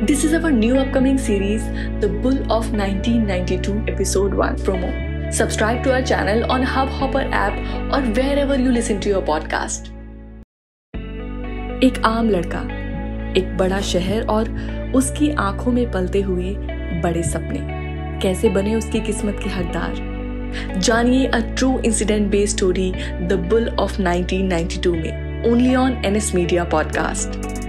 This is our new upcoming series, The Bull of 1992, Episode 1 promo. Subscribe to our channel on Hubhopper app or wherever you listen to your podcast. एक आम लड़का एक बड़ा शहर और उसकी आँखों में पलते हुए बड़े सपने कैसे बने उसकी किस्मत के हकदार जानिए a true incident based story the bull of 1992 में only on NS media podcast